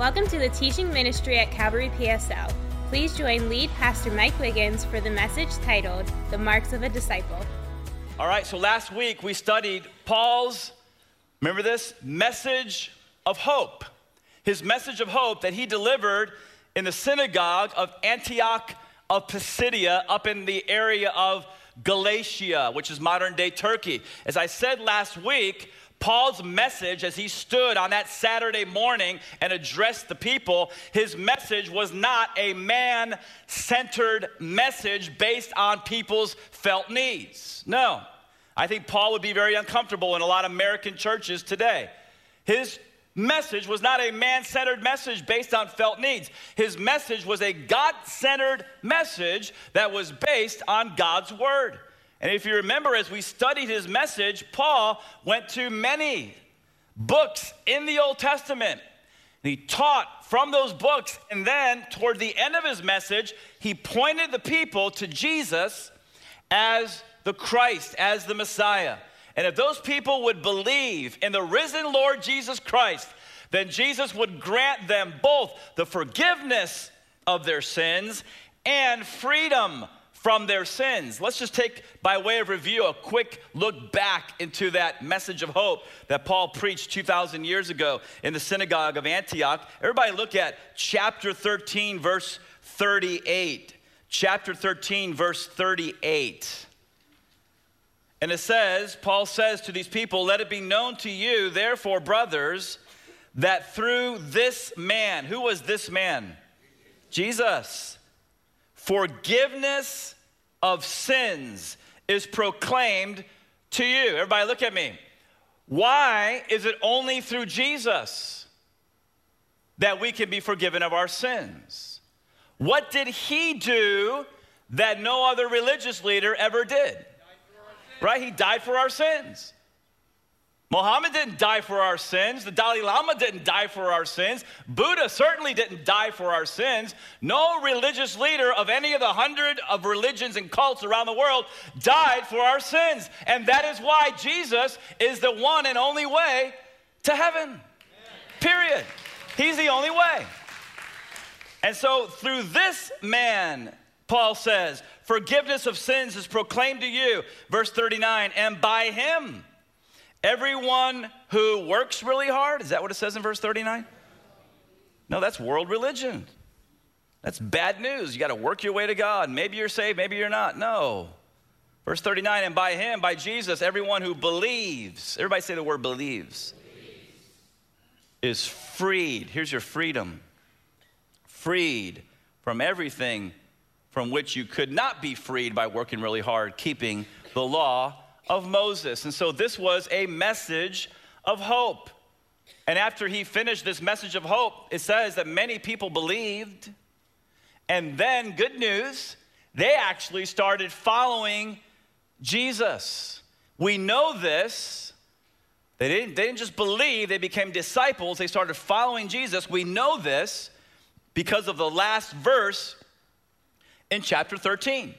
Welcome to the teaching ministry at Calvary PSL. Please join lead pastor Mike Wiggins for the message titled The Marks of a Disciple. All right, so last week we studied Paul's, remember this? Message of hope. His message of hope that he delivered in the synagogue of Antioch of Pisidia up in the area of Galatia, which is modern day Turkey. As I said last week, Paul's message as he stood on that Saturday morning and addressed the people, his message was not a man centered message based on people's felt needs. No. I think Paul would be very uncomfortable in a lot of American churches today. His message was not a man centered message based on felt needs. His message was a God centered message that was based on God's word. And if you remember, as we studied his message, Paul went to many books in the Old Testament. And He taught from those books, and then toward the end of his message, he pointed the people to Jesus as the Christ, as the Messiah. And if those people would believe in the risen Lord Jesus Christ, then Jesus would grant them both the forgiveness of their sins and freedom from their sins. Let's just take, by way of review, a quick look back into that message of hope that Paul preached 2,000 years ago in the synagogue of Antioch. Everybody, look at chapter 13, verse 38. Chapter 13, verse 38. And it says, Paul says to these people, Let it be known to you, therefore, brothers, that through this man, who was this man? Jesus forgiveness of sins is proclaimed to you. Everybody, look at me. Why is it only through Jesus that we can be forgiven of our sins? What did he do that no other religious leader ever did? Right? He died for our sins. Muhammad didn't die for our sins. The Dalai Lama didn't die for our sins. Buddha certainly didn't die for our sins. No religious leader of any of the hundred of religions and cults around the world died for our sins. And that is why Jesus is the one and only way to heaven. Period. He's the only way. And so through this man, Paul says, forgiveness of sins is proclaimed to you. Verse 39, and by him, Everyone who works really hard, is that what it says in verse 39? No, that's world religion. That's bad news. You got to work your way to God. Maybe you're saved, maybe you're not. No. Verse 39, and by him, by Jesus, everyone who believes, everybody say the word believes, believes. is freed. Here's your freedom freed from everything from which you could not be freed by working really hard, keeping the law of Moses. And so this was a message of hope. And after he finished this message of hope, it says that many people believed. And then, good news, they actually started following Jesus. We know this. They didn't, they didn't just believe, they became disciples. They started following Jesus. We know this because of the last verse in chapter 13,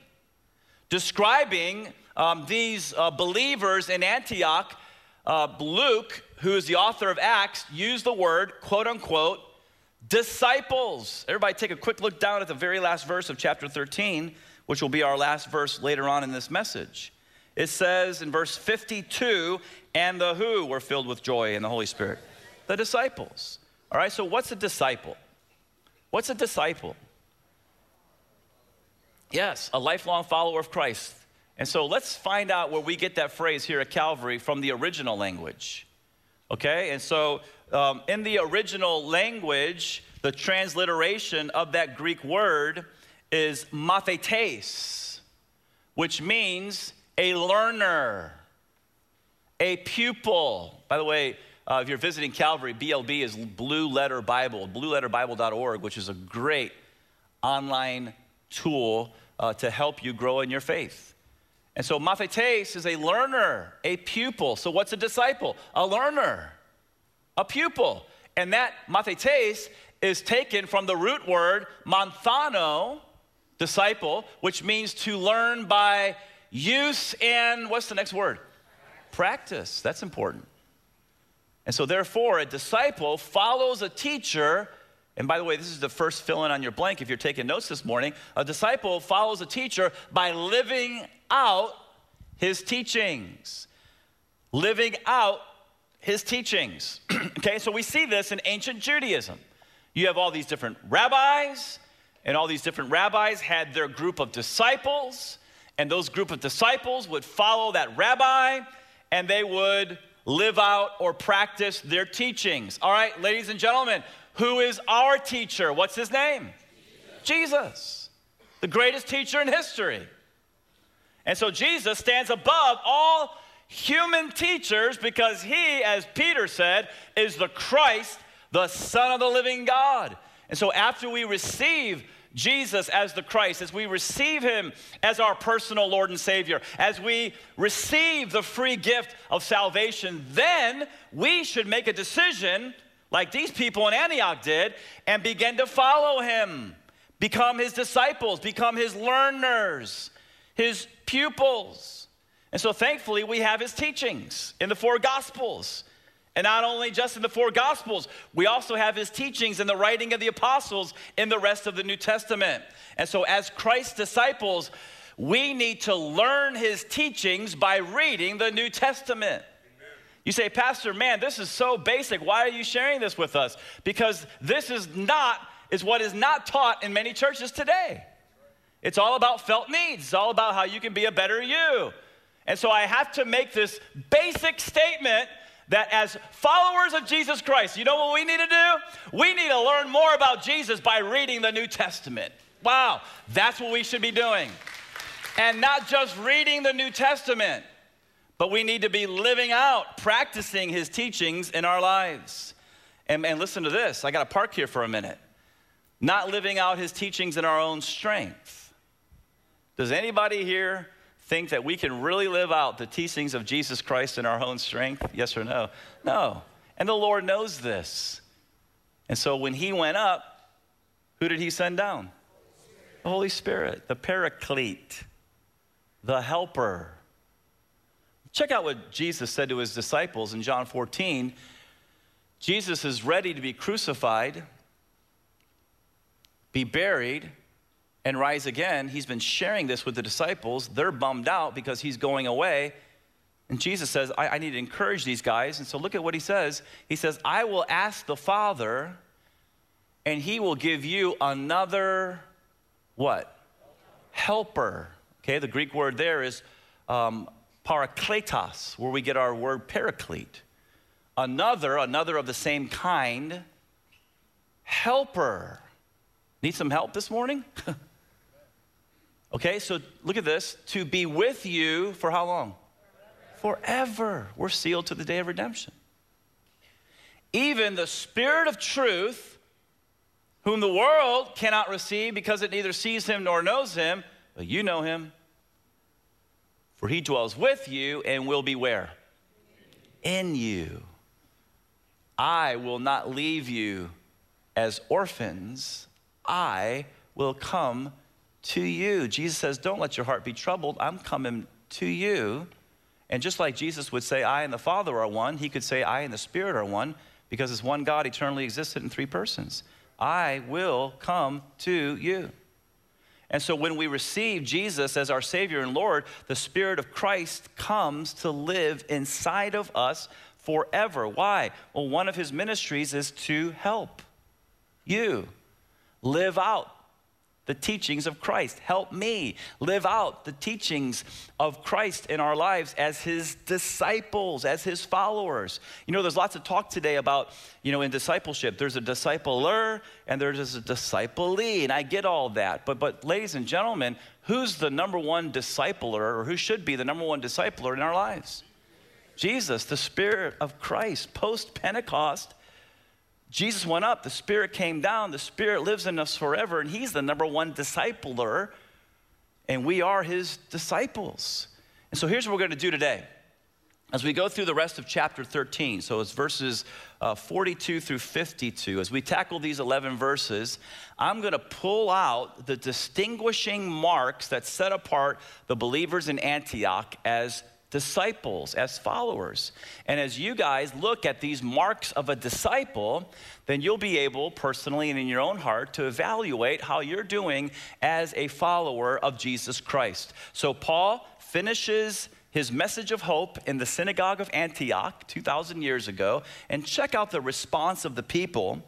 describing um, these uh, believers in Antioch, uh, Luke, who is the author of Acts, used the word, quote unquote, disciples. Everybody take a quick look down at the very last verse of chapter 13, which will be our last verse later on in this message. It says in verse 52, and the who were filled with joy in the Holy Spirit? The disciples. All right, so what's a disciple? What's a disciple? Yes, a lifelong follower of Christ. And so let's find out where we get that phrase here at Calvary from the original language. Okay? And so um, in the original language, the transliteration of that Greek word is mathetes, which means a learner, a pupil. By the way, uh, if you're visiting Calvary, BLB is Blue Letter Bible, blueletterbible.org, which is a great online tool uh, to help you grow in your faith. And so mathetes is a learner, a pupil. So what's a disciple? A learner, a pupil. And that mathetes is taken from the root word manthano, disciple, which means to learn by use and what's the next word? Practice. That's important. And so, therefore, a disciple follows a teacher And by the way, this is the first fill in on your blank if you're taking notes this morning. A disciple follows a teacher by living out his teachings. Living out his teachings. okay, so we see this in ancient Judaism. You have all these different rabbis, and all these different rabbis had their group of disciples, and those group of disciples would follow that rabbi, and they would live out or practice their teachings. All right, ladies and gentlemen, who is our teacher? What's his name? Jesus. Jesus, the greatest teacher in history. And so Jesus stands above all human teachers because he, as Peter said, is the Christ, the Son of the living God. And so after we receive Jesus as the Christ, as we receive Him as our personal Lord and Savior, as we receive the free gift of salvation, then we should make a decision like these people in Antioch did and begin to follow Him, become His disciples, become His learners, His pupils. And so thankfully, we have His teachings in the four Gospels. And not only just in the four Gospels, we also have his teachings in the writing of the apostles in the rest of the New Testament. And so, as Christ's disciples, we need to learn his teachings by reading the New Testament. You say, Pastor, man, this is so basic. Why are you sharing this with us? Because this is not, is what is not taught in many churches today. It's all about felt needs, it's all about how you can be a better you. And so I have to make this basic statement that as followers of Jesus Christ, you know what we need to do? We need to learn more about Jesus by reading the New Testament. Wow, that's what we should be doing. And not just reading the New Testament, but we need to be living out, practicing his teachings in our lives. And, and listen to this I got to park here for a minute. Not living out his teachings in our own strength. Does anybody here think that we can really live out the teachings of Jesus Christ in our own strength? Yes or no? No. And the Lord knows this. And so when he went up, who did he send down? The Holy Spirit, the paraclete, the helper. Check out what Jesus said to his disciples in John 14. Jesus is ready to be crucified, be buried, and rise again. He's been sharing this with the disciples. They're bummed out because he's going away. And Jesus says, I, I, need to encourage these guys. And so look at what he says. He says, I will ask the Father, and he will give you another what? Helper. Okay, the Greek word there is um, parakletos, where we get our word paraclete. Another, another of the same kind, helper. Need some help this morning? Okay, so look at this to be with you for how long? Forever. Forever. We're sealed to the day of redemption. Even the Spirit of truth, whom the world cannot receive because it neither sees him nor knows him, but you know him. For he dwells with you and will be where? In you. I will not leave you as orphans, I will come to you. Jesus says, Don't let your heart be troubled. I'm coming to you. And just like Jesus would say, I and the Father are one, he could say, I and the Spirit are one, because it's one God eternally existed in three persons. I will come to you. And so when we receive Jesus as our Savior and Lord, the Spirit of Christ comes to live inside of us forever. Why? Well, one of his ministries is to help you live out the teachings of Christ. Help me live out the teachings of Christ in our lives as his disciples, as his followers. You know, there's lots of talk today about, you know, in discipleship, there's a discipler and there's a disciplee, and I get all that. But but ladies and gentlemen, who's the number one discipler or who should be the number one discipler in our lives? Jesus, the Spirit of Christ, post Pentecost Jesus went up, the Spirit came down, the Spirit lives in us forever, and He's the number one discipler, and we are His disciples. And so here's what we're going to do today. As we go through the rest of chapter 13, so it's verses uh, 42 through 52, as we tackle these 11 verses, I'm going to pull out the distinguishing marks that set apart the believers in Antioch as disciples, as followers. And as you guys look at these marks of a disciple, then you'll be able personally and in your own heart to evaluate how you're doing as a follower of Jesus Christ. So Paul finishes his message of hope in the synagogue of Antioch 2,000 years ago, and check out the response of the people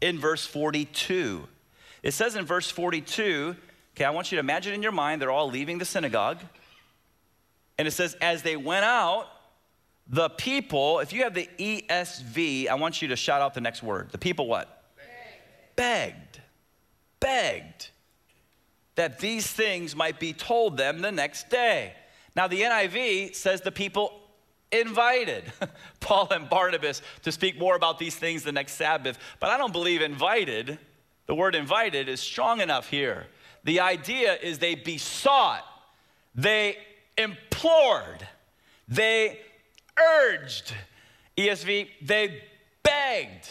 in verse 42. It says in verse 42, okay, I want you to imagine in your mind they're all leaving the synagogue. And it says, as they went out, the people, if you have the ESV, I want you to shout out the next word. The people what? Begged. Begged. Begged that these things might be told them the next day. Now, the NIV says the people invited Paul and Barnabas to speak more about these things the next Sabbath, but I don't believe invited, the word invited, is strong enough here. The idea is they besought, they implored, they urged. ESV, they begged.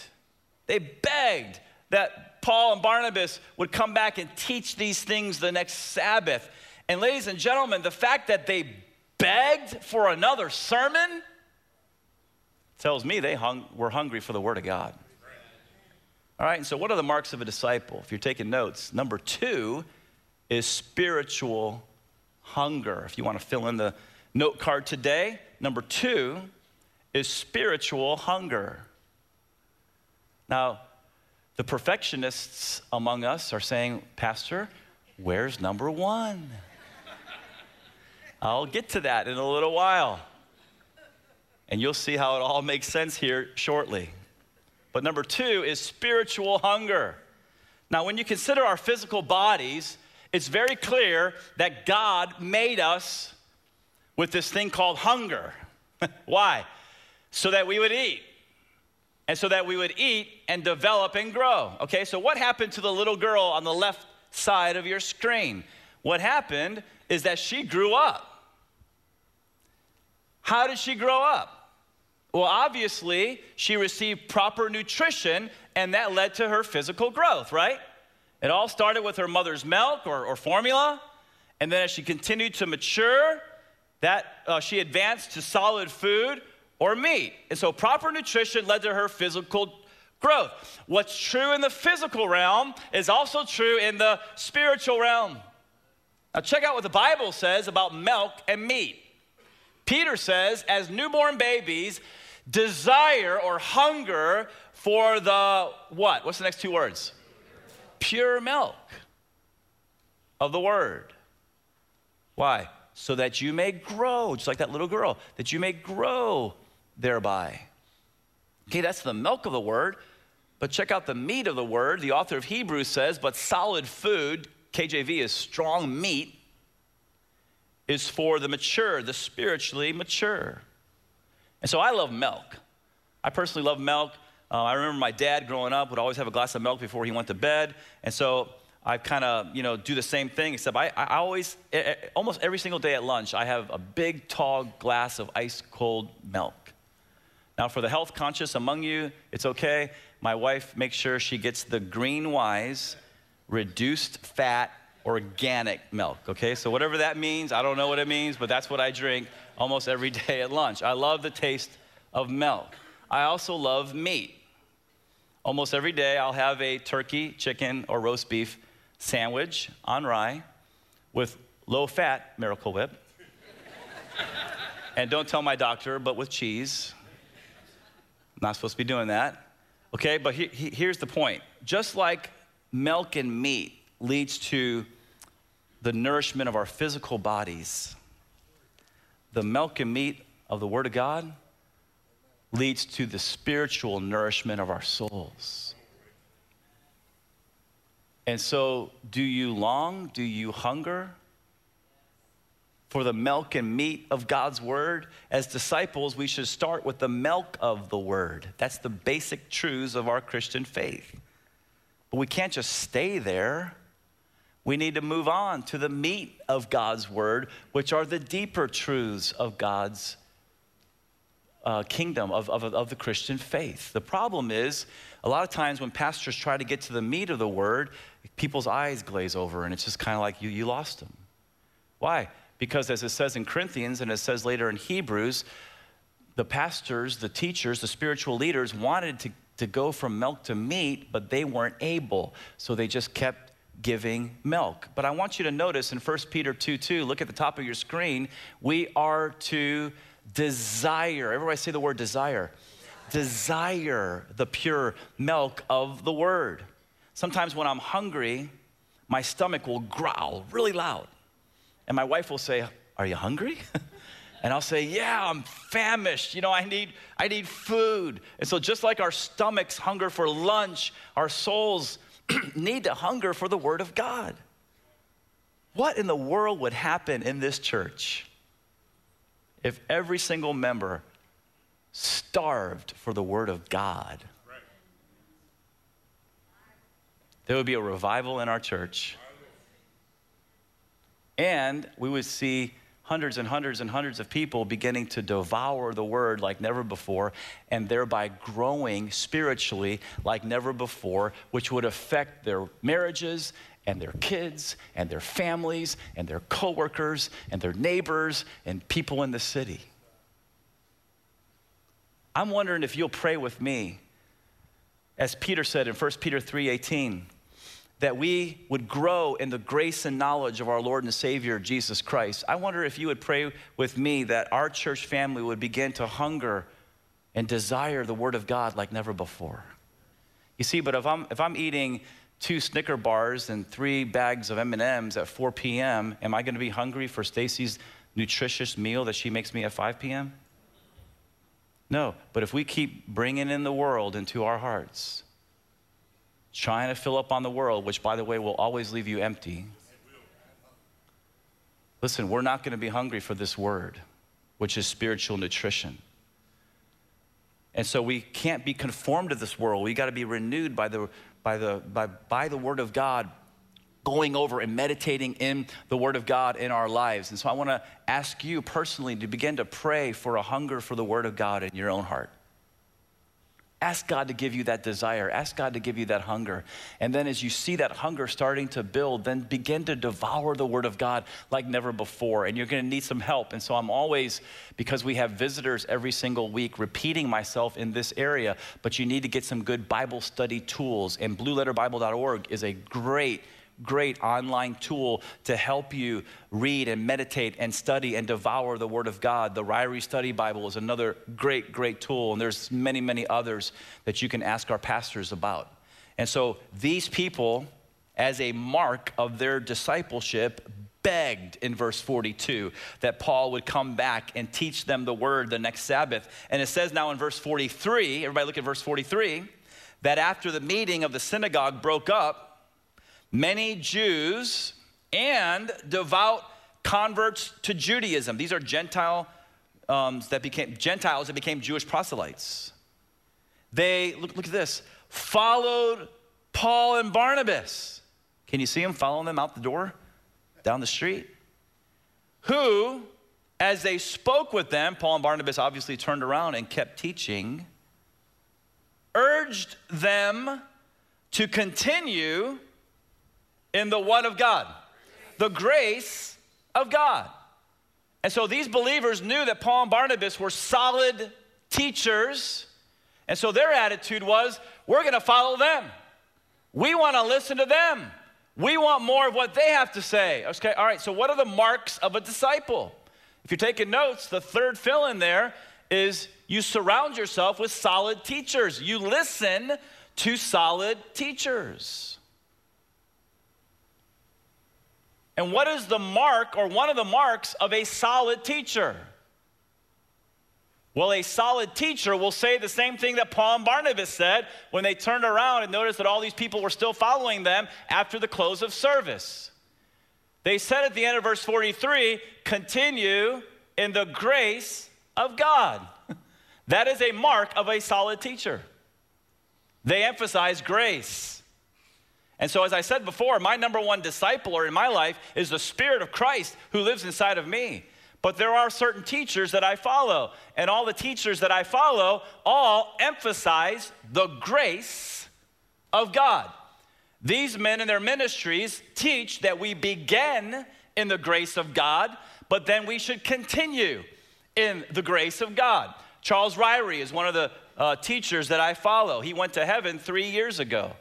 They begged that Paul and Barnabas would come back and teach these things the next Sabbath. And, ladies and gentlemen, the fact that they begged for another sermon tells me they hung, were hungry for the Word of God. All right, and so what are the marks of a disciple? If you're taking notes, number two is spiritual hunger. If you want to fill in the note card today, number two is spiritual hunger. Now, the perfectionists among us are saying, Pastor, where's number one? I'll get to that in a little while. And you'll see how it all makes sense here shortly. But number two is spiritual hunger. Now, when you consider our physical bodies, it's very clear that God made us with this thing called hunger. Why? So that we would eat. And so that we would eat and develop and grow. Okay, so what happened to the little girl on the left side of your screen? What happened is that she grew up. How did she grow up? Well, obviously, she received proper nutrition, and that led to her physical growth, right? It all started with her mother's milk or, or formula, and then as she continued to mature, that uh, she advanced to solid food or meat. And so proper nutrition led to her physical growth. What's true in the physical realm is also true in the spiritual realm. Now, check out what the Bible says about milk and meat. Peter says, as newborn babies, desire or hunger for the what? What's the next two words? Pure milk of the word. Why? So that you may grow, just like that little girl, that you may grow thereby. Okay, that's the milk of the word. But check out the meat of the word. The author of Hebrews says, but solid food, KJV is strong meat, is for the mature, the spiritually mature. And so I love milk. I personally love milk. Uh, I remember my dad growing up would always have a glass of milk before he went to bed. And so I kind of, you know, do the same thing, except I, I always, almost every single day at lunch, I have a big, tall glass of ice cold milk. Now, for the health conscious among you, it's okay. My wife makes sure she gets the GreenWise reduced fat organic milk, okay? So, whatever that means, I don't know what it means, but that's what I drink almost every day at lunch. I love the taste of milk. I also love meat. Almost every day, I'll have a turkey, chicken, or roast beef sandwich on rye with low fat Miracle Whip. and don't tell my doctor, but with cheese. I'm not supposed to be doing that. Okay, but he, he, here's the point. Just like milk and meat leads to the nourishment of our physical bodies, the milk and meat of the Word of God leads to the spiritual nourishment of our souls. And so, do you long? Do you hunger for the milk and meat of God's word? As disciples, we should start with the milk of the word. That's the basic truths of our Christian faith. But we can't just stay there. We need to move on to the meat of God's word, which are the deeper truths of God's uh, kingdom of, of, of the Christian faith. The problem is, a lot of times when pastors try to get to the meat of the word, people's eyes glaze over and it's just kind of like you, you lost them. Why? Because as it says in Corinthians and it says later in Hebrews, the pastors, the teachers, the spiritual leaders wanted to, to go from milk to meat, but they weren't able. So they just kept giving milk. But I want you to notice in 1 Peter 2 2, look at the top of your screen, we are to desire. Everybody say the word desire. Desire the pure milk of the word. Sometimes when I'm hungry, my stomach will growl really loud. And my wife will say, Are you hungry? and I'll say, Yeah, I'm famished. You know, I need, I need food. And so, just like our stomachs hunger for lunch, our souls need to hunger for the Word of God. What in the world would happen in this church if every single member starved for the Word of God? There would be a revival in our church. And we would see hundreds and hundreds and hundreds of people beginning to devour the word like never before, and thereby growing spiritually like never before, which would affect their marriages and their kids and their families and their coworkers and their neighbors and people in the city. I'm wondering if you'll pray with me, as Peter said in 1 Peter 3:18 that we would grow in the grace and knowledge of our Lord and Savior, Jesus Christ. I wonder if you would pray with me that our church family would begin to hunger and desire the Word of God like never before. You see, but if I'm, if I'm eating two Snicker bars and three bags of M&Ms at 4 p.m., am I going to be hungry for Stacy's nutritious meal that she makes me at 5 p.m.? No, but if we keep bringing in the world into our hearts, trying to fill up on the world, which, by the way, will always leave you empty. Listen, we're not going to be hungry for this word, which is spiritual nutrition. And so we can't be conformed to this world. We got to be renewed by the, by, the, by, by the word of God, going over and meditating in the word of God in our lives. And so I want to ask you personally to begin to pray for a hunger for the word of God in your own heart. Ask God to give you that desire. Ask God to give you that hunger. And then, as you see that hunger starting to build, then begin to devour the Word of God like never before. And you're going to need some help. And so, I'm always, because we have visitors every single week, repeating myself in this area. But you need to get some good Bible study tools. And blueletterbible.org is a great great online tool to help you read and meditate and study and devour the Word of God. The Ryrie Study Bible is another great, great tool, and there's many, many others that you can ask our pastors about. And so these people, as a mark of their discipleship, begged in verse 42 that Paul would come back and teach them the word the next Sabbath. And it says now in verse 43, everybody look at verse 43, that after the meeting of the synagogue broke up, many Jews and devout converts to Judaism. These are Gentile um, that became Gentiles that became Jewish proselytes. They look, look at this, followed Paul and Barnabas. Can you see them following them out the door, down the street? Who, as they spoke with them, Paul and Barnabas obviously turned around and kept teaching, urged them to continue in the what of God? The grace of God. And so these believers knew that Paul and Barnabas were solid teachers. And so their attitude was, we're going to follow them. We want to listen to them. We want more of what they have to say. Okay, all right, so what are the marks of a disciple? If you're taking notes, the third fill in there is you surround yourself with solid teachers. You listen to solid teachers. And what is the mark or one of the marks of a solid teacher? Well, a solid teacher will say the same thing that Paul and Barnabas said when they turned around and noticed that all these people were still following them after the close of service. They said at the end of verse 43 continue in the grace of God. That is a mark of a solid teacher. They emphasize grace. And so, as I said before, my number one discipler in my life is the Spirit of Christ who lives inside of me. But there are certain teachers that I follow, and all the teachers that I follow all emphasize the grace of God. These men in their ministries teach that we begin in the grace of God, but then we should continue in the grace of God. Charles Ryrie is one of the uh, teachers that I follow. He went to heaven three years ago.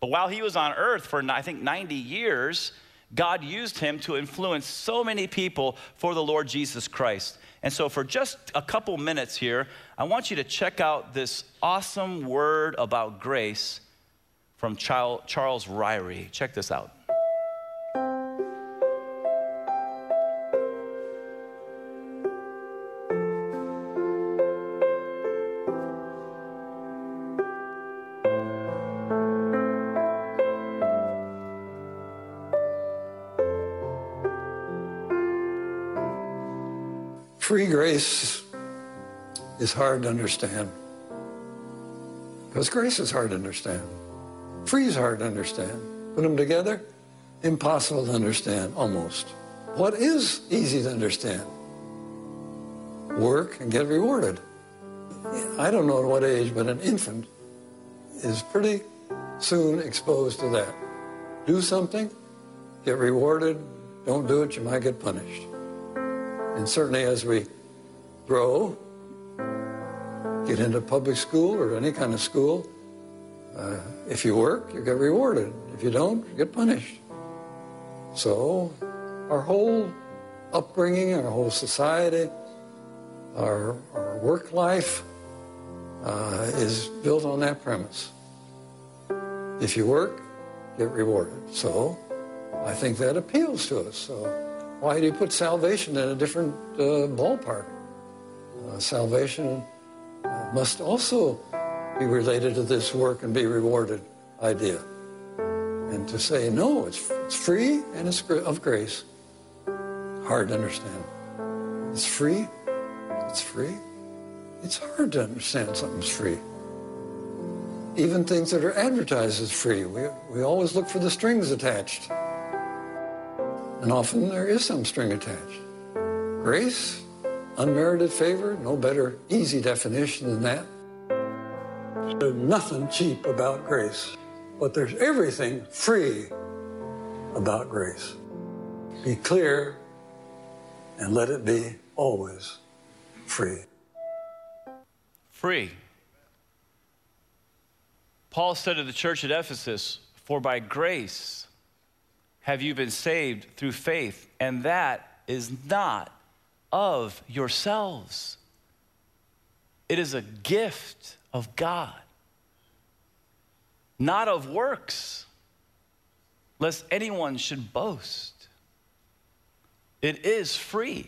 But while he was on earth for, I think, 90 years, God used him to influence so many people for the Lord Jesus Christ. And so, for just a couple minutes here, I want you to check out this awesome word about grace from Charles Ryrie. Check this out. Grace is hard to understand. Because grace is hard to understand. Free is hard to understand. Put them together, impossible to understand, almost. What is easy to understand? Work and get rewarded. I don't know at what age, but an infant is pretty soon exposed to that. Do something, get rewarded. Don't do it, you might get punished. And certainly as we grow, get into public school or any kind of school, uh, if you work, you get rewarded. If you don't, you get punished. So our whole upbringing, our whole society, our, our work life uh, is built on that premise. If you work, get rewarded. So I think that appeals to us. So why do you put salvation in a different uh, ballpark? Uh, salvation uh, must also be related to this work and be rewarded idea. And to say, no, it's, it's free and it's of grace, hard to understand. It's free, it's free. It's hard to understand something's free. Even things that are advertised as free, we, we always look for the strings attached. And often there is some string attached. Grace, unmerited favor, no better easy definition than that. There's nothing cheap about grace, but there's everything free about grace. Be clear and let it be always free. Free. Paul said to the church at Ephesus, For by grace, have you been saved through faith, and that is not of yourselves. It is a gift of God, not of works, lest anyone should boast. It is free.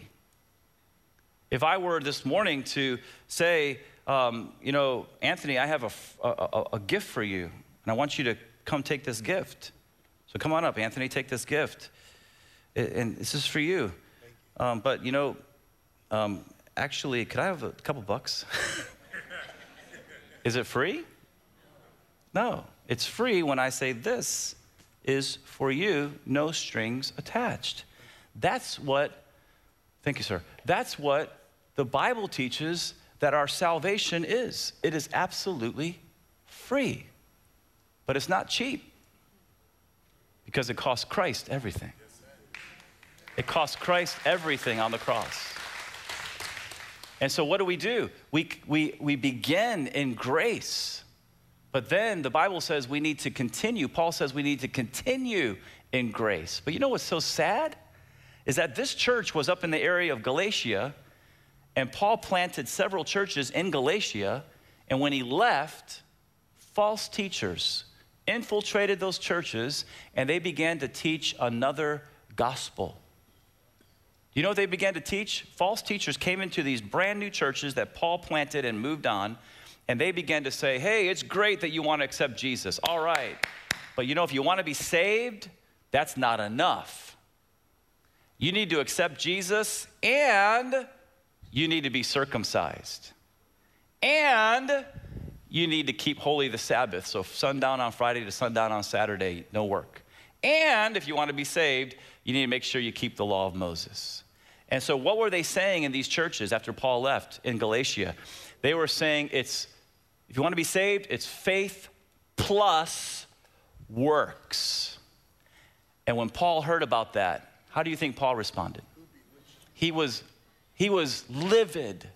If I were this morning to say, um, you know, Anthony, I have a, a, a gift for you, and I want you to come take this gift so come on up, Anthony, take this gift. And this is for you. you. Um, but you know, um, actually, could I have a couple bucks? is it free? No, it's free when I say this is for you, no strings attached. That's what, thank you, sir. That's what the Bible teaches that our salvation is. It is absolutely free, but it's not cheap. Because it cost Christ everything. It cost Christ everything on the cross. And so, what do we do? We, we, we begin in grace, but then the Bible says we need to continue. Paul says we need to continue in grace. But you know what's so sad? Is that this church was up in the area of Galatia, and Paul planted several churches in Galatia, and when he left, false teachers infiltrated those churches and they began to teach another gospel. You know what they began to teach? False teachers came into these brand new churches that Paul planted and moved on, and they began to say, Hey, it's great that you want to accept Jesus. All right. But you know, if you want to be saved, that's not enough. You need to accept Jesus and you need to be circumcised. And you need to keep holy the Sabbath. So, sundown on Friday to sundown on Saturday, no work. And if you want to be saved, you need to make sure you keep the law of Moses. And so, what were they saying in these churches after Paul left in Galatia? They were saying it's, if you want to be saved, it's faith plus works. And when Paul heard about that, how do you think Paul responded? He was, he was livid.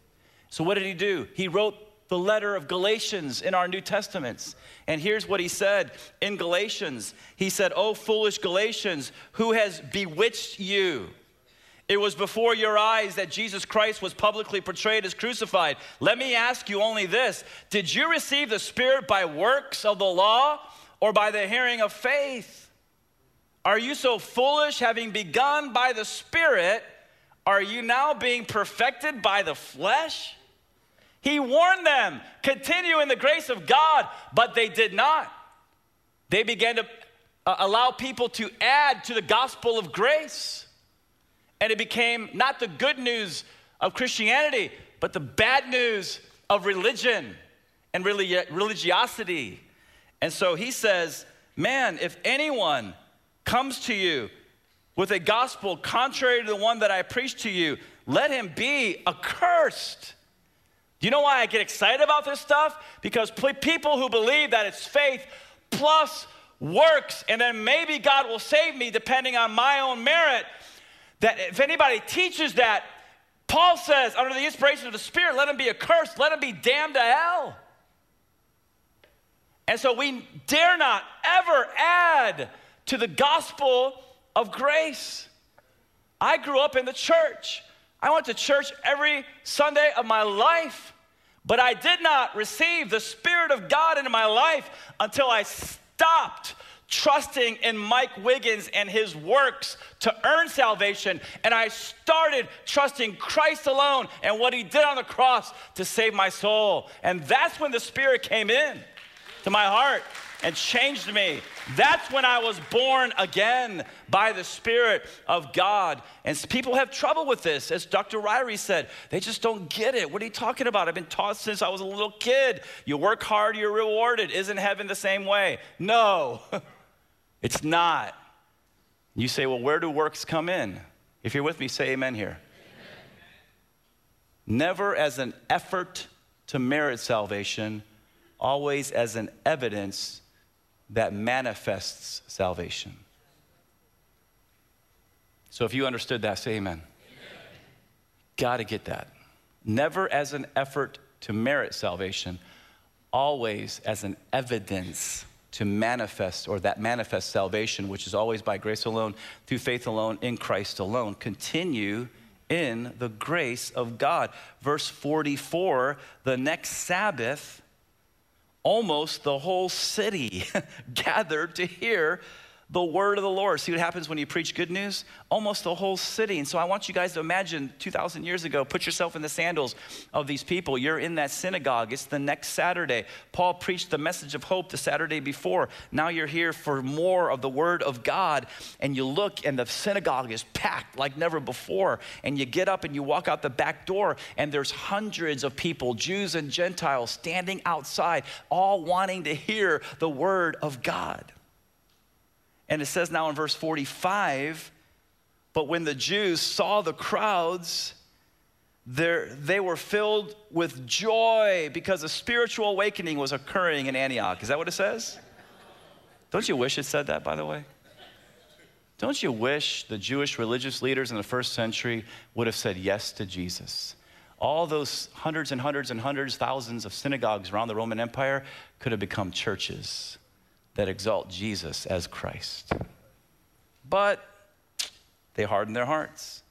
So, what did he do? He wrote the letter of Galatians in our New Testaments. And here's what he said in Galatians He said, Oh, foolish Galatians, who has bewitched you? It was before your eyes that Jesus Christ was publicly portrayed as crucified. Let me ask you only this Did you receive the Spirit by works of the law or by the hearing of faith? Are you so foolish, having begun by the Spirit? Are you now being perfected by the flesh? He warned them, continue in the grace of God, but they did not. They began to uh, allow people to add to the gospel of grace. And it became not the good news of Christianity, but the bad news of religion and really religiosity. And so he says, Man, if anyone comes to you with a gospel contrary to the one that I preach to you, let him be accursed. Do you know why I get excited about this stuff? Because people who believe that it's faith plus works, and then maybe God will save me depending on my own merit, that if anybody teaches that, Paul says, under the inspiration of the Spirit, let him be accursed, let him be damned to hell. And so we dare not ever add to the gospel of grace. I grew up in the church. I went to church every Sunday of my life, but I did not receive the Spirit of God into my life until I stopped trusting in Mike Wiggins and his works to earn salvation. And I started trusting Christ alone and what he did on the cross to save my soul. And that's when the Spirit came in to my heart and changed me. That's when I was born again by the Spirit of God. And people have trouble with this. As Dr. Ryrie said, they just don't get it. What are you talking about? I've been taught since I was a little kid. You work hard, you're rewarded. Isn't heaven the same way? No, it's not. You say, well, where do works come in? If you're with me, say amen here. Amen. Never as an effort to merit salvation, always as an evidence that manifests salvation. So if you understood that, say amen. amen. Got to get that. Never as an effort to merit salvation, always as an evidence to manifest or that manifests salvation, which is always by grace alone, through faith alone, in Christ alone. Continue in the grace of God. Verse 44 the next Sabbath, almost the whole city gathered to hear the word of the Lord. See what happens when you preach good news? Almost the whole city. And so I want you guys to imagine 2,000 years ago, put yourself in the sandals of these people. You're in that synagogue. It's the next Saturday. Paul preached the message of hope the Saturday before. Now you're here for more of the word of God. And you look, and the synagogue is packed like never before. And you get up and you walk out the back door, and there's hundreds of people, Jews and Gentiles, standing outside, all wanting to hear the word of God. And it says now in verse 45 but when the Jews saw the crowds, they were filled with joy because a spiritual awakening was occurring in Antioch. Is that what it says? Don't you wish it said that, by the way? Don't you wish the Jewish religious leaders in the first century would have said yes to Jesus? All those hundreds and hundreds and hundreds, thousands of synagogues around the Roman Empire could have become churches that exalt Jesus as Christ. But they hardened their hearts.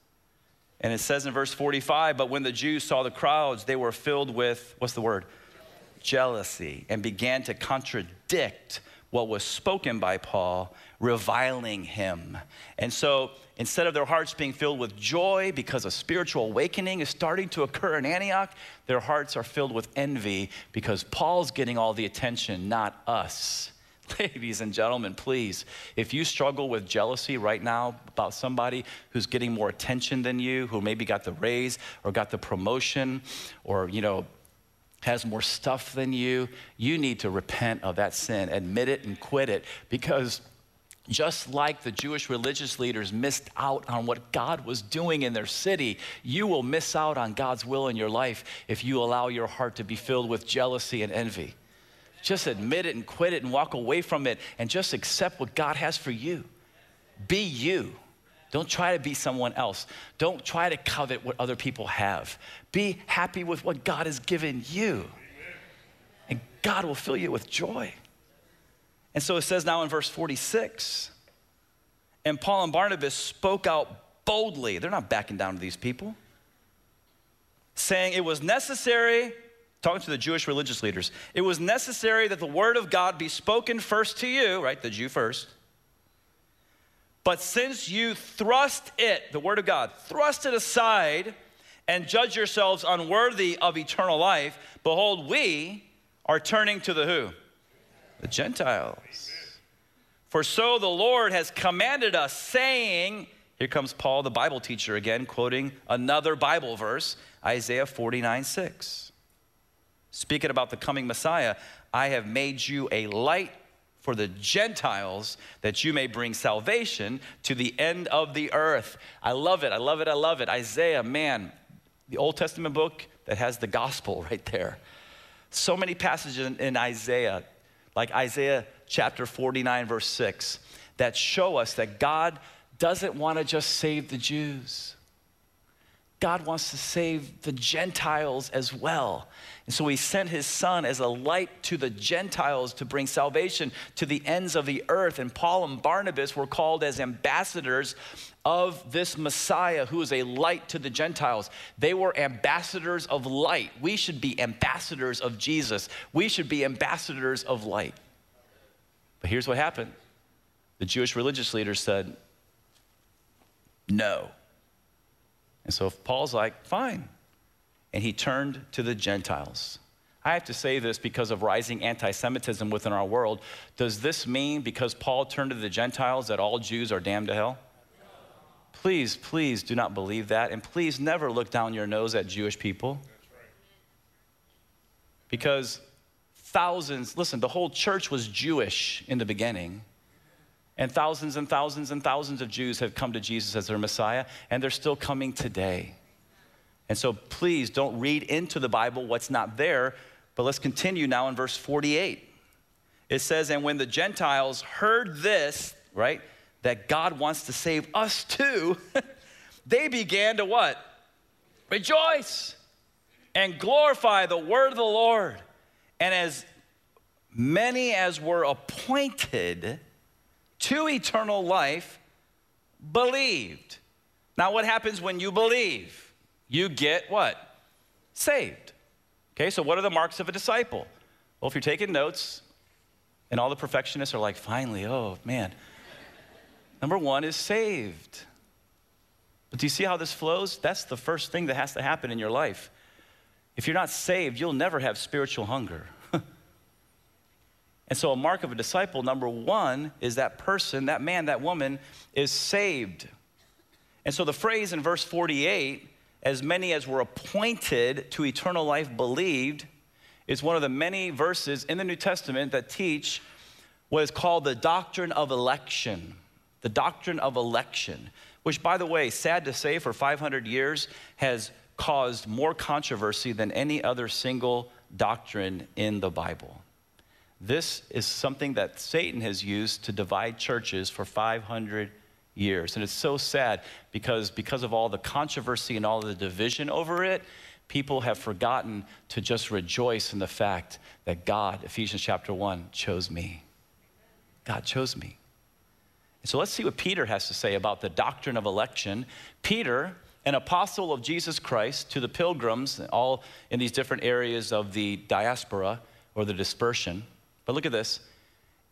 And it says in verse 45 But when the Jews saw the crowds, they were filled with, what's the word? Jealousy, and began to contradict what was spoken by Paul, reviling him. And so instead of their hearts being filled with joy because a spiritual awakening is starting to occur in Antioch, their hearts are filled with envy because Paul's getting all the attention, not us. Ladies and gentlemen, please, if you struggle with jealousy right now about somebody who's getting more attention than you, who maybe got the raise or got the promotion or, you know, has more stuff than you, you need to repent of that sin, admit it and quit it because just like the Jewish religious leaders missed out on what God was doing in their city, you will miss out on God's will in your life if you allow your heart to be filled with jealousy and envy. Just admit it and quit it and walk away from it and just accept what God has for you. Be you. Don't try to be someone else. Don't try to covet what other people have. Be happy with what God has given you. And God will fill you with joy. And so it says now in verse 46 and Paul and Barnabas spoke out boldly. They're not backing down to these people, saying it was necessary, talking to the Jewish religious leaders, it was necessary that the word of God be spoken first to you, right? The Jew first. But since you thrust it, the word of God, thrust it aside and judge yourselves unworthy of eternal life, behold, we are turning to the who? the Gentiles. For so the Lord has commanded us, saying, here comes Paul, the Bible teacher, again, quoting another Bible verse, Isaiah 49 6. Speaking about the coming Messiah, I have made you a light for the Gentiles that you may bring salvation to the end of the earth. I love it. I love it. I love it. Isaiah, man, the Old Testament book that has the gospel right there. So many passages in, Isaiah like Isaiah chapter 49, verse 6, that show us that God doesn't want to just save the Jews. God wants to save the Gentiles as well. And so he sent his son as a light to the Gentiles to bring salvation to the ends of the earth. And Paul and Barnabas were called as ambassadors of this Messiah who is a light to the Gentiles. They were ambassadors of light. We should be ambassadors of Jesus. We should be ambassadors of light. But here's what happened the Jewish religious leaders said, no. And so if Paul's like, fine. And he turned to the Gentiles. I have to say this because of rising anti Semitism within our world. Does this mean because Paul turned to the Gentiles that all Jews are damned to hell? Please, please do not believe that. And please never look down your nose at Jewish people. Because thousands, listen, the whole church was Jewish in the beginning. And thousands and thousands and thousands of Jews have come to Jesus as their Messiah, and they're still coming today. And so please don't read into the Bible what's not there, but let's continue now in verse 48. It says, And when the Gentiles heard this, right? that God wants to save us too, they began to what? Rejoice and glorify the word of the Lord. And as many as were appointed to eternal life believed. Now, what happens when you believe? You get what? Saved. Okay, so what are the marks of a disciple? Well, if you're taking notes, and all the perfectionists are like, finally, oh man, Number one is saved. But do you see how this flows? That's the first thing that has to happen in your life. If you're not saved, you'll never have spiritual hunger. and so, a mark of a disciple, number one, is that person, that man, that woman is saved. And so, the phrase in verse 48, as many as were appointed to eternal life believed, is one of the many verses in the New Testament that teach what is called the doctrine of election the doctrine of election, which, by the way, sad to say, for 500 years has caused more controversy than any other single doctrine in the Bible. This is something that Satan has used to divide churches for 500 years. And it's so sad because, because of all the controversy and all the division over it, people have forgotten to just rejoice in the fact that God, Ephesians chapter 1, chose me. God chose me. So let's see what Peter has to say about the doctrine of election. Peter, an apostle of Jesus Christ to the pilgrims, all in these different areas of the diaspora or the dispersion. But look at this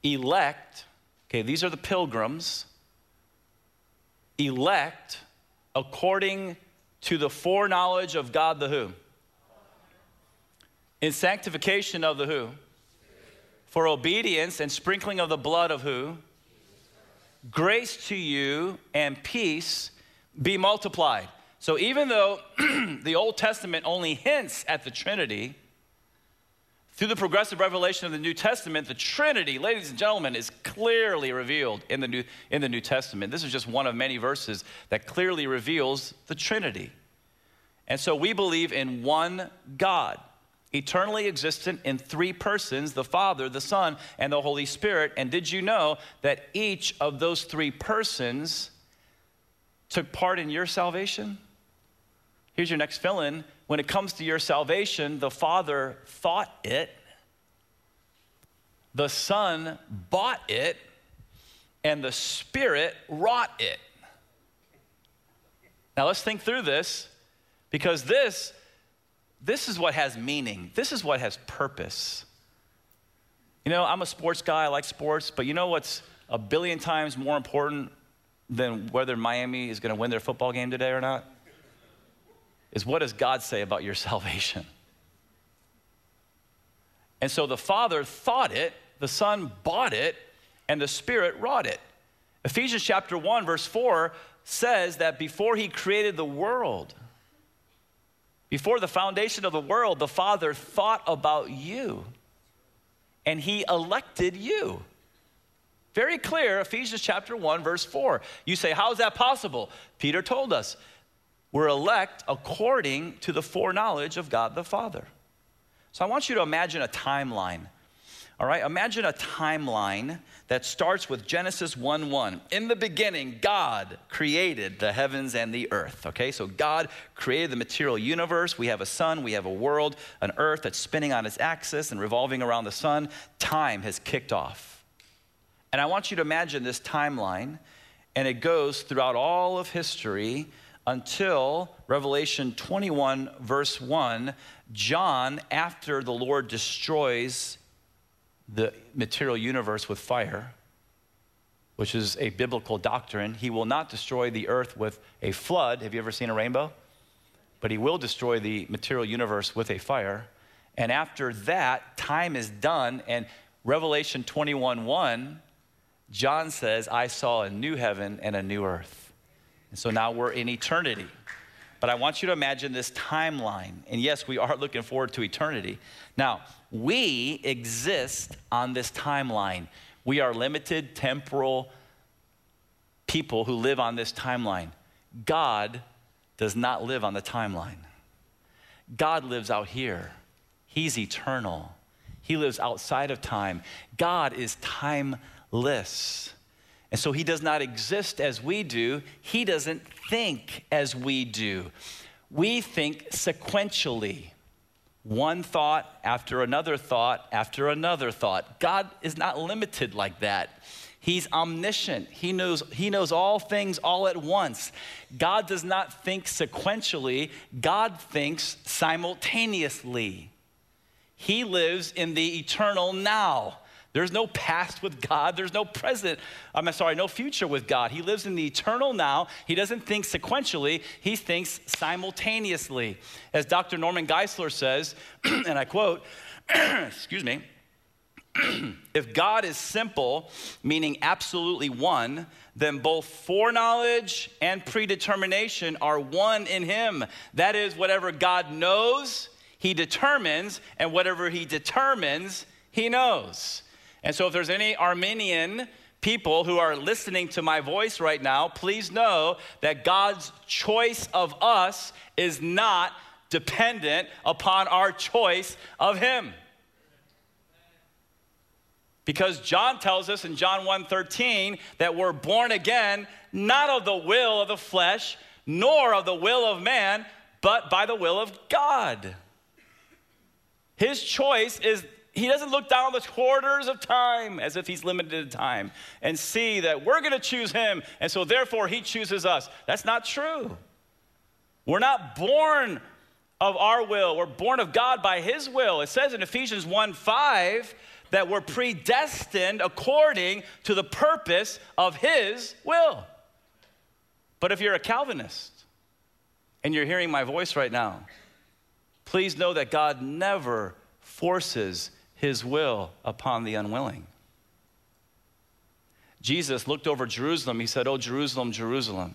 elect, okay, these are the pilgrims, elect according to the foreknowledge of God the who? In sanctification of the who? For obedience and sprinkling of the blood of who? grace to you and peace be multiplied. So even though the Old Testament only hints at the Trinity, through the progressive revelation of the New Testament, the Trinity, ladies and gentlemen, is clearly revealed in the New, in the New Testament. This is just one of many verses that clearly reveals the Trinity. And so we believe in one God eternally existent in three persons the Father, the Son, and the Holy Spirit. And did you know that each of those three persons took part in your salvation? Here's your next fill in. When it comes to your salvation, the Father thought it, the Son bought it, and the Spirit wrought it. Now let's think through this because this this is what has meaning. This is what has purpose. You know, I'm a sports guy, I like sports, but you know what's a billion times more important than whether Miami is going to win their football game today or not? Is what does God say about your salvation? And so the Father thought it, the Son bought it, and the Spirit wrought it. Ephesians chapter 1, verse 4 says that before He created the world, before the foundation of the world, the Father thought about you and He elected you. Very clear, Ephesians chapter 1, verse 4. You say, How is that possible? Peter told us, We're elect according to the foreknowledge of God the Father. So I want you to imagine a timeline. All right, imagine a timeline that starts with Genesis 1 1. In the beginning, God created the heavens and the earth. Okay, so God created the material universe. We have a sun, we have a world, an earth that's spinning on its axis and revolving around the sun. Time has kicked off. And I want you to imagine this timeline, and it goes throughout all of history until Revelation 21, verse 1. John, after the Lord destroys the material universe with fire, which is a biblical doctrine, he will not destroy the earth with a flood. Have you ever seen a rainbow? But he will destroy the material universe with a fire. And after that, time is done, and Revelation 21 1 John says, I saw a new heaven and a new earth. And so now we're in eternity. But I want you to imagine this timeline. And yes, we are looking forward to eternity. Now, we exist on this timeline. We are limited temporal people who live on this timeline. God does not live on the timeline. God lives out here. He's eternal. He lives outside of time. God is time lists. And so he does not exist as we do, he doesn't think as we do. We think sequentially. One thought after another thought after another thought. God is not limited like that. He's omniscient. He knows, he knows all things all at once. God does not think sequentially, God thinks simultaneously. He lives in the eternal now. There's no past with God. There's no present, I'm sorry, no future with God. He lives in the eternal now. He doesn't think sequentially, he thinks simultaneously. As Dr. Norman Geisler says, and I quote, excuse me, if God is simple, meaning absolutely one, then both foreknowledge and predetermination are one in Him. That is, whatever God knows, He determines, and whatever He determines, He knows. And so, if there's any Arminian people who are listening to my voice right now, please know that God's choice of us is not dependent upon our choice of Him. Because John tells us in John 1:13 that we're born again not of the will of the flesh nor of the will of man, but by the will of God. His choice is he doesn't look down the quarters of time as if he's limited in time and see that we're going to choose him and so therefore he chooses us. That's not true. We're not born of our will, we're born of God by his will. It says in Ephesians 1 5 that we're predestined according to the purpose of his will. But if you're a Calvinist and you're hearing my voice right now, please know that God never forces his will upon the unwilling. Jesus looked over Jerusalem. He said, Oh, Jerusalem, Jerusalem,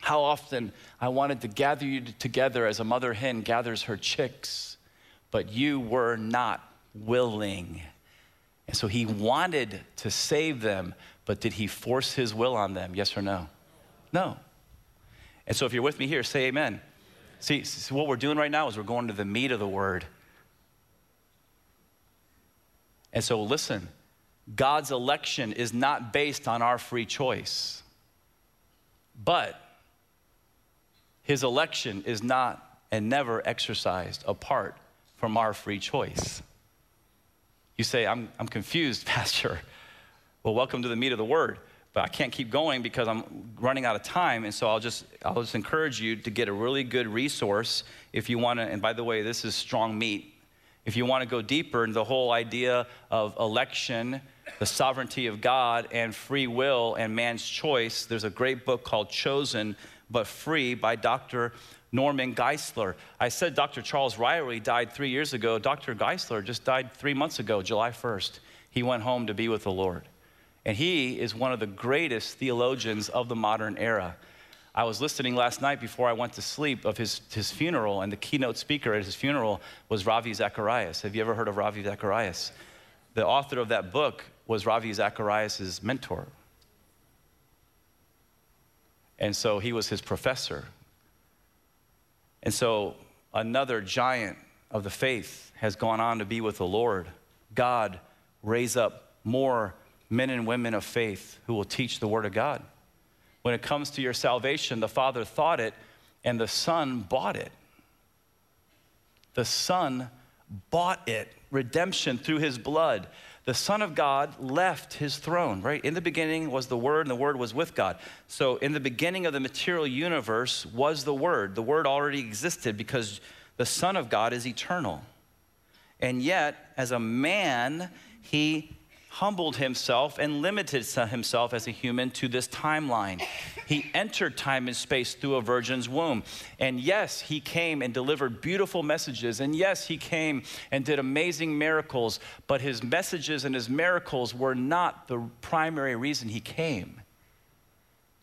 how often I wanted to gather you together as a mother hen gathers her chicks, but you were not willing. And so he wanted to save them, but did he force his will on them? Yes or no? No. And so if you're with me here, say amen. See, see what we're doing right now is we're going to the meat of the word. And so, listen, God's election is not based on our free choice. But His election is not and never exercised apart from our free choice. You say, I'm, I'm confused, Pastor. Well, welcome to the meat of the word. But I can't keep going because I'm running out of time. And so I'll just, I'll just encourage you to get a really good resource if you want to. And by the way, this is strong meat. If you want to go deeper into the whole idea of election, the sovereignty of God, and free will and man's choice, there's a great book called Chosen but Free by Dr. Norman Geisler. I said Dr. Charles Ryrie died three years ago. Dr. Geisler just died three months ago, July 1st. He went home to be with the Lord. And he is one of the greatest theologians of the modern era. I was listening last night before I went to sleep of his, his funeral, and the keynote speaker at his funeral was Ravi Zacharias. Have you ever heard of Ravi Zacharias? The author of that book was Ravi Zacharias' mentor. And so he was his professor. And so another giant of the faith has gone on to be with the Lord. God raise up more men and women of faith who will teach the Word of God. When it comes to your salvation, the Father thought it and the Son bought it. The Son bought it, redemption through His blood. The Son of God left His throne, right? In the beginning was the Word, and the Word was with God. So, in the beginning of the material universe was the Word. The Word already existed because the Son of God is eternal. And yet, as a man, He humbled himself and limited himself as a human to this timeline. He entered time and space through a virgin's womb. And yes, he came and delivered beautiful messages. And yes, he came and did amazing miracles. But his messages and his miracles were not the primary reason he came.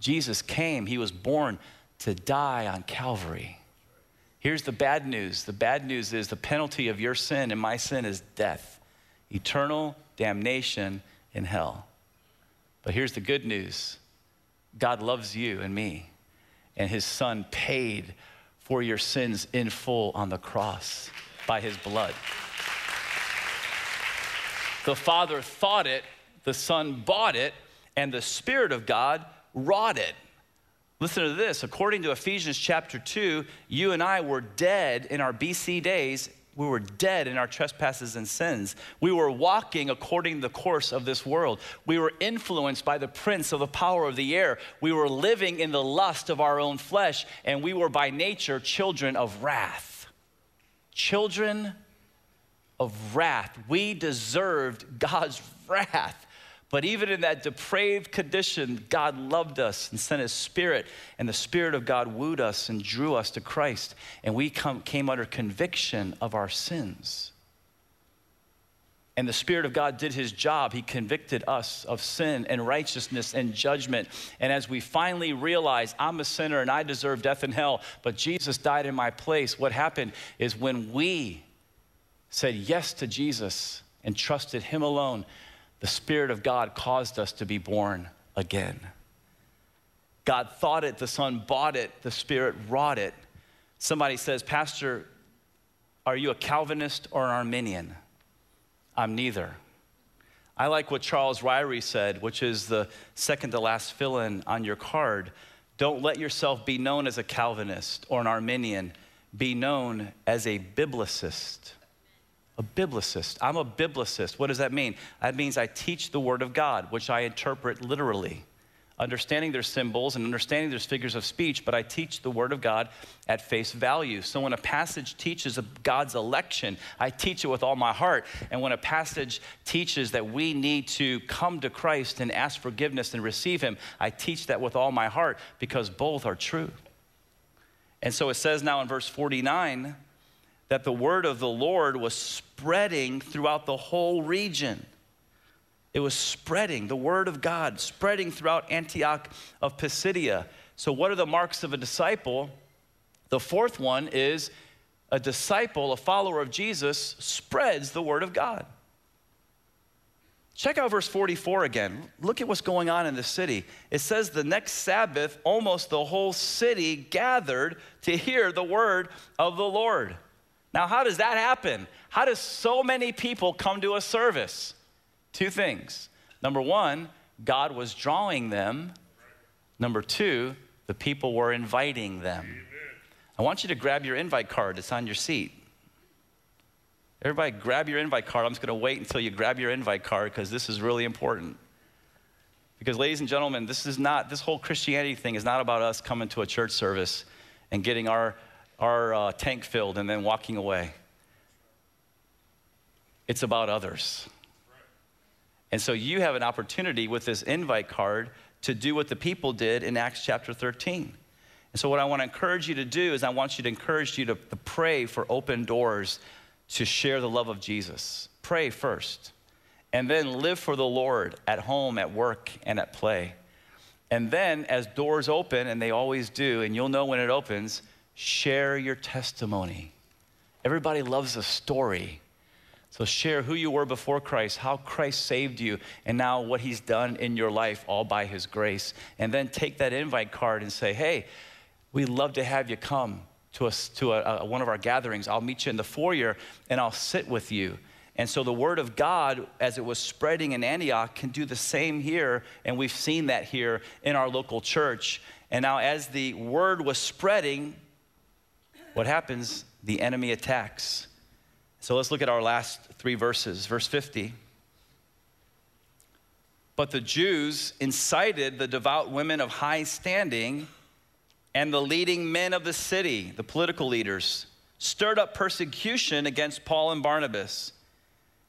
Jesus came, he was born to die on Calvary. Here's the bad news the bad news is the penalty of your sin and my sin is death, eternal damnation in hell. But here's the good news God loves you and me, and his son paid for your sins in full on the cross by his blood. The Father thought it, the Son bought it, and the Spirit of God wrought it. Listen to this. According to Ephesians chapter 2, you and I were dead in our BC days we were dead in our trespasses and sins. We were walking according to the course of this world. We were influenced by the prince of the power of the air. We were living in the lust of our own flesh, and we were by nature children of wrath. Children of wrath. We deserved God's wrath. But even in that depraved condition, God loved us and sent His Spirit, and the Spirit of God wooed us and drew us to Christ, and we come, came under conviction of our sins. And the Spirit of God did His job. He convicted us of sin and righteousness and judgment. And as we finally realize I'm a sinner and I deserve death and hell, but Jesus died in my place, what happened is when we said yes to Jesus and trusted Him alone, the Spirit of God caused us to be born again. God thought it, the Son bought it, the Spirit wrought it. Somebody says, Pastor, are you a Calvinist or an Arminian? I'm neither. I like what Charles Ryrie said, which is the second to last fill in on your card. Don't let yourself be known as a Calvinist or an Arminian, be known as a biblicist. A biblicist. I'm a biblicist. What does that mean? That means I teach the Word of God, which I interpret literally, understanding their symbols and understanding their figures of speech, but I teach the Word of God at face value. So when a passage teaches of God's election, I teach it with all my heart. And when a passage teaches that we need to come to Christ and ask forgiveness and receive Him, I teach that with all my heart because both are true. And so it says now in verse 49 that the word of the Lord was spreading throughout the whole region. It was spreading, the word of God, spreading throughout Antioch of Pisidia. So, what are the marks of a disciple? The fourth one is a disciple, a follower of Jesus, spreads the word of God. Check out verse 44 again. Look at what's going on in the city. It says the next Sabbath, almost the whole city gathered to hear the word of the Lord. Now, how does that happen? How does so many people come to a service? Two things. Number one, God was drawing them. Number two, the people were inviting them. I want you to grab your invite card, it's on your seat. Everybody, grab your invite card. I'm just going to wait until you grab your invite card because this is really important. Because, ladies and gentlemen, this is not, this whole Christianity thing is not about us coming to a church service and getting our, our uh, tank filled and then walking away. It's about others. And so you have an opportunity with this invite card to do what the people did in Acts chapter 13. And so, what I want to encourage you to do is, I want you to encourage you to, to pray for open doors to share the love of Jesus. Pray first, and then live for the Lord at home, at work, and at play. And then, as doors open, and they always do, and you'll know when it opens, share your testimony. Everybody loves a story. So share who you were before Christ, how Christ saved you, and now what he's done in your life all by his grace. And then take that invite card and say, hey, we'd love to have you come to, us, to a, a, one of our gatherings. I'll meet you in the foyer and I'll sit with you. And so the word of God, as it was spreading in Antioch, can do the same here. And we've seen that here in our local church. And now, as the word was spreading, what happens? The enemy attacks. So let's look at our last three verses. Verse 50. But the Jews incited the devout women of high standing and the leading men of the city, the political leaders, stirred up persecution against Paul and Barnabas.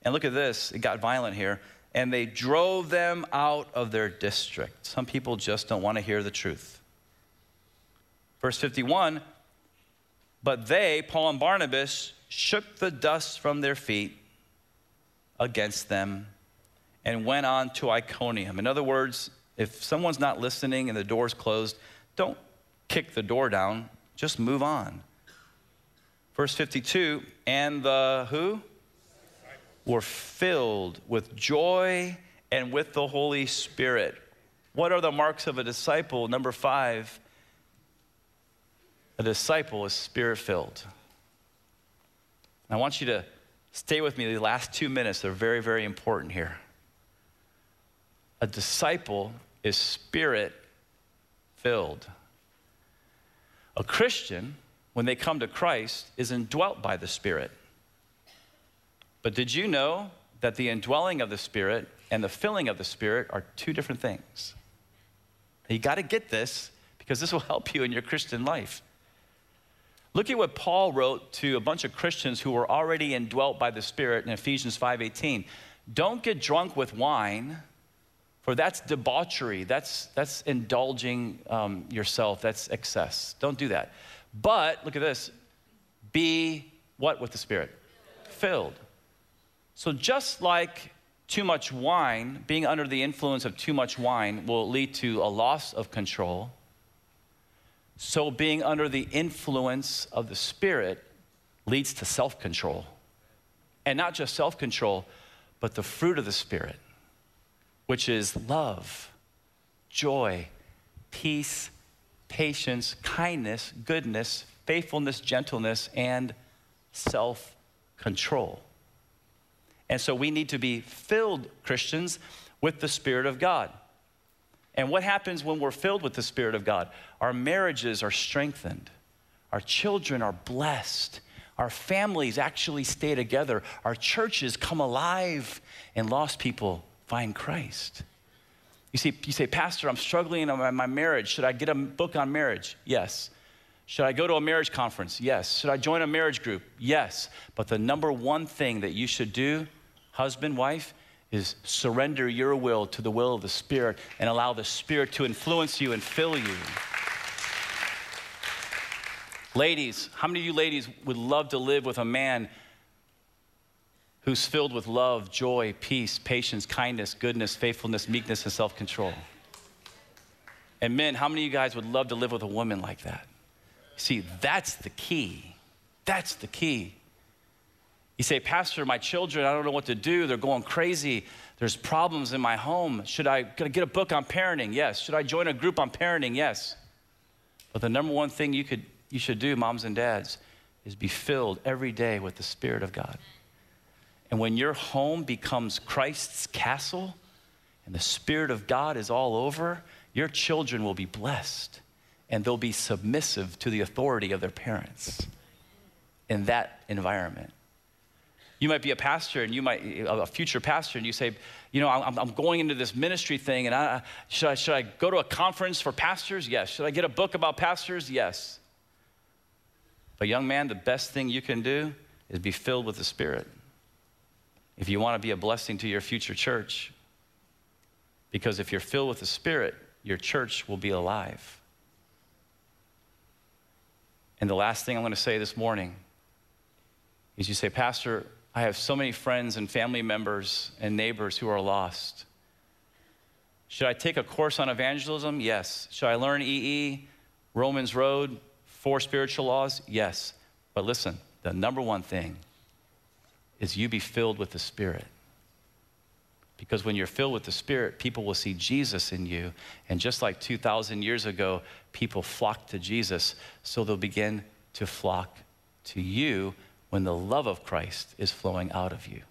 And look at this, it got violent here. And they drove them out of their district. Some people just don't want to hear the truth. Verse 51 But they, Paul and Barnabas, shook the dust from their feet against them and went on to Iconium. In other words, if someone's not listening and the door's closed, don't kick the door down, just move on. Verse 52 and the who? Were filled with joy and with the Holy Spirit. What are the marks of a disciple? Number five, a disciple is spirit filled. I want you to stay with me the last two minutes. They're very, very important here. A disciple is spirit filled. A Christian, when they come to Christ, is indwelt by the Spirit. But did you know that the indwelling of the Spirit and the filling of the Spirit are two different things? You got to get this because this will help you in your Christian life. Look at what Paul wrote to a bunch of Christians who were already indwelt by the Spirit in Ephesians 5:18. Don't get drunk with wine, for that's debauchery. That's, that's indulging um, yourself. That's excess. Don't do that. But look at this. Be what with the Spirit? Filled. So just like too much wine, being under the influence of too much wine will lead to a loss of control so, being under the influence of the Spirit leads to self control. And not just self control, but the fruit of the Spirit, which is love, joy, peace, patience, kindness, goodness, faithfulness, gentleness, and self control. And so we need to be filled, Christians, with the Spirit of God. And what happens when we're filled with the Spirit of God? Our marriages are strengthened, our children are blessed, our families actually stay together, our churches come alive, and lost people find Christ. You see, you say, Pastor, I'm struggling in my marriage. Should I get a book on marriage? Yes. Should I go to a marriage conference? Yes. Should I join a marriage group? Yes. But the number one thing that you should do, husband, wife, is surrender your will to the will of the Spirit and allow the Spirit to influence you and fill you. Ladies, how many of you ladies would love to live with a man who's filled with love, joy, peace, patience, kindness, goodness, faithfulness, meekness, and self control? And men, how many of you guys would love to live with a woman like that? See, that's the key. That's the key. You say, Pastor, my children, I don't know what to do. They're going crazy. There's problems in my home. Should I get a book on parenting? Yes. Should I join a group on parenting? Yes. But the number one thing you, could, you should do, moms and dads, is be filled every day with the Spirit of God. And when your home becomes Christ's castle and the Spirit of God is all over, your children will be blessed and they'll be submissive to the authority of their parents in that environment. You might be a pastor and you might, a future pastor, and you say, you know, I'm, I'm going into this ministry thing and I, should, I, should I go to a conference for pastors? Yes. Should I get a book about pastors? Yes. But, young man, the best thing you can do is be filled with the Spirit. If you want to be a blessing to your future church, because if you're filled with the Spirit, your church will be alive. And the last thing I'm going to say this morning is you say, Pastor, I have so many friends and family members and neighbors who are lost. Should I take a course on evangelism? Yes. Should I learn EE, Romans Road, four spiritual laws? Yes. But listen, the number one thing is you be filled with the Spirit. Because when you're filled with the Spirit, people will see Jesus in you. And just like 2,000 years ago, people flocked to Jesus, so they'll begin to flock to you when the love of Christ is flowing out of you.